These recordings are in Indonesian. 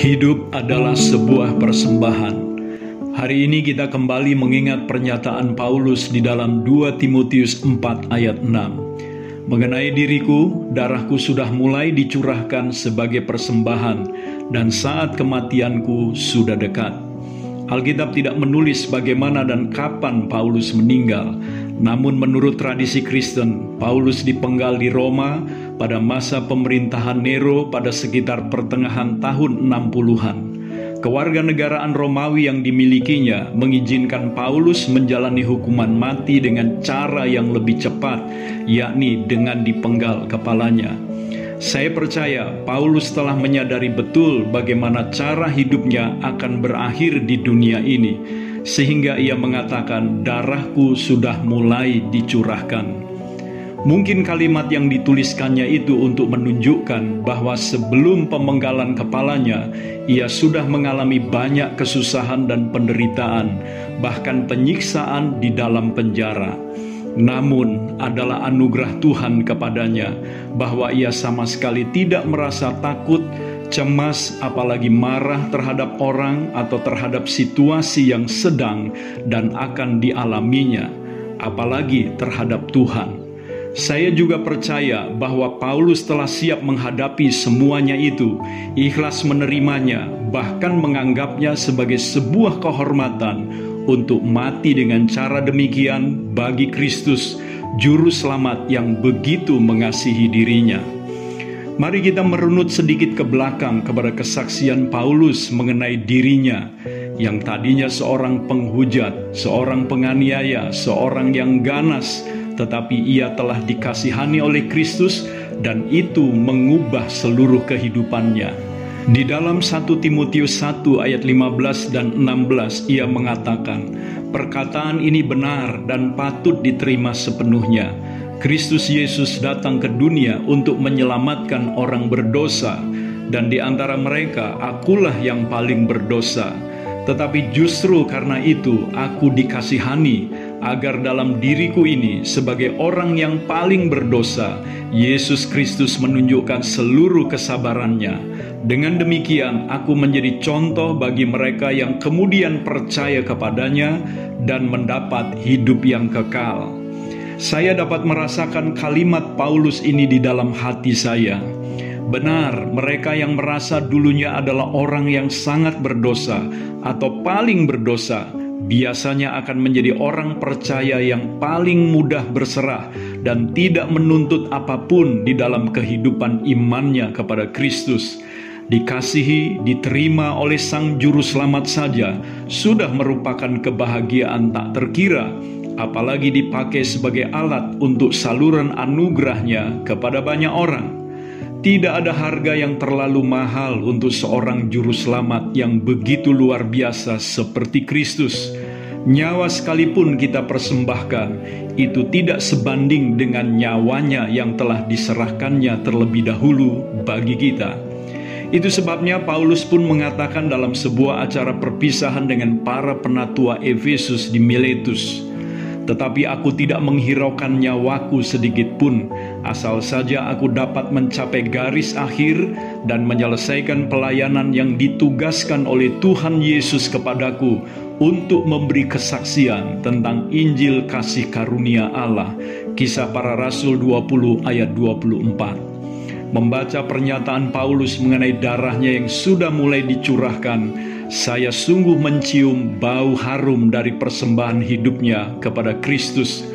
Hidup adalah sebuah persembahan. Hari ini kita kembali mengingat pernyataan Paulus di dalam 2 Timotius 4 ayat 6. Mengenai diriku, darahku sudah mulai dicurahkan sebagai persembahan dan saat kematianku sudah dekat. Alkitab tidak menulis bagaimana dan kapan Paulus meninggal, namun menurut tradisi Kristen, Paulus dipenggal di Roma pada masa pemerintahan Nero pada sekitar pertengahan tahun 60-an. Kewarganegaraan Romawi yang dimilikinya mengizinkan Paulus menjalani hukuman mati dengan cara yang lebih cepat, yakni dengan dipenggal kepalanya. Saya percaya Paulus telah menyadari betul bagaimana cara hidupnya akan berakhir di dunia ini, sehingga ia mengatakan, "Darahku sudah mulai dicurahkan." Mungkin kalimat yang dituliskannya itu untuk menunjukkan bahwa sebelum pemenggalan kepalanya, ia sudah mengalami banyak kesusahan dan penderitaan, bahkan penyiksaan di dalam penjara. Namun, adalah anugerah Tuhan kepadanya bahwa ia sama sekali tidak merasa takut, cemas, apalagi marah terhadap orang atau terhadap situasi yang sedang dan akan dialaminya, apalagi terhadap Tuhan. Saya juga percaya bahwa Paulus telah siap menghadapi semuanya itu, ikhlas menerimanya, bahkan menganggapnya sebagai sebuah kehormatan untuk mati dengan cara demikian bagi Kristus, Juru Selamat yang begitu mengasihi dirinya. Mari kita merunut sedikit ke belakang kepada kesaksian Paulus mengenai dirinya yang tadinya seorang penghujat, seorang penganiaya, seorang yang ganas, tetapi ia telah dikasihani oleh Kristus dan itu mengubah seluruh kehidupannya. Di dalam 1 Timotius 1 ayat 15 dan 16 ia mengatakan, perkataan ini benar dan patut diterima sepenuhnya. Kristus Yesus datang ke dunia untuk menyelamatkan orang berdosa dan di antara mereka akulah yang paling berdosa. Tetapi justru karena itu aku dikasihani agar dalam diriku ini sebagai orang yang paling berdosa, Yesus Kristus menunjukkan seluruh kesabarannya. Dengan demikian, aku menjadi contoh bagi mereka yang kemudian percaya kepadanya dan mendapat hidup yang kekal. Saya dapat merasakan kalimat Paulus ini di dalam hati saya. Benar, mereka yang merasa dulunya adalah orang yang sangat berdosa atau paling berdosa, biasanya akan menjadi orang percaya yang paling mudah berserah dan tidak menuntut apa pun di dalam kehidupan imannya kepada Kristus. Dikasihi, diterima oleh Sang Juru Selamat saja sudah merupakan kebahagiaan tak terkira, apalagi dipakai sebagai alat untuk saluran anugerahnya kepada banyak orang. Tidak ada harga yang terlalu mahal untuk seorang juru selamat yang begitu luar biasa seperti Kristus. Nyawa sekalipun kita persembahkan, itu tidak sebanding dengan nyawanya yang telah diserahkannya terlebih dahulu bagi kita. Itu sebabnya Paulus pun mengatakan dalam sebuah acara perpisahan dengan para penatua Efesus di Miletus, tetapi aku tidak menghiraukan nyawaku sedikit pun, asal saja aku dapat mencapai garis akhir dan menyelesaikan pelayanan yang ditugaskan oleh Tuhan Yesus kepadaku untuk memberi kesaksian tentang Injil kasih karunia Allah. Kisah para Rasul 20 ayat 24 membaca pernyataan Paulus mengenai darahnya yang sudah mulai dicurahkan, saya sungguh mencium bau harum dari persembahan hidupnya kepada Kristus.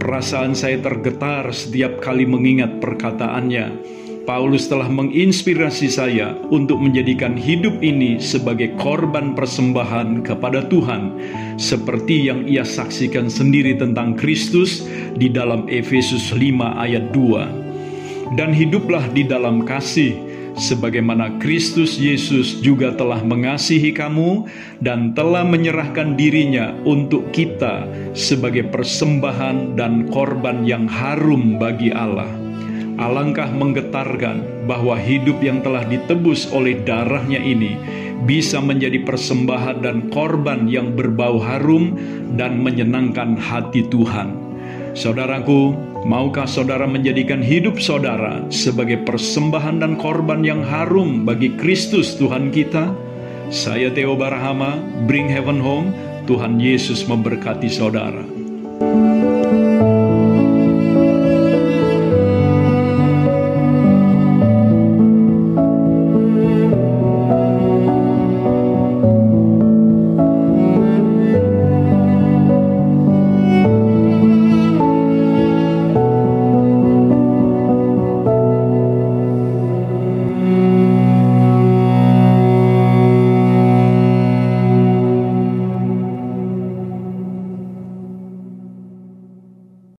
Perasaan saya tergetar setiap kali mengingat perkataannya. Paulus telah menginspirasi saya untuk menjadikan hidup ini sebagai korban persembahan kepada Tuhan, seperti yang ia saksikan sendiri tentang Kristus di dalam Efesus 5 ayat 2 dan hiduplah di dalam kasih, sebagaimana Kristus Yesus juga telah mengasihi kamu dan telah menyerahkan dirinya untuk kita sebagai persembahan dan korban yang harum bagi Allah. Alangkah menggetarkan bahwa hidup yang telah ditebus oleh darahnya ini bisa menjadi persembahan dan korban yang berbau harum dan menyenangkan hati Tuhan. Saudaraku, Maukah saudara menjadikan hidup saudara sebagai persembahan dan korban yang harum bagi Kristus Tuhan kita? Saya Theo Barahama, Bring Heaven Home. Tuhan Yesus memberkati saudara.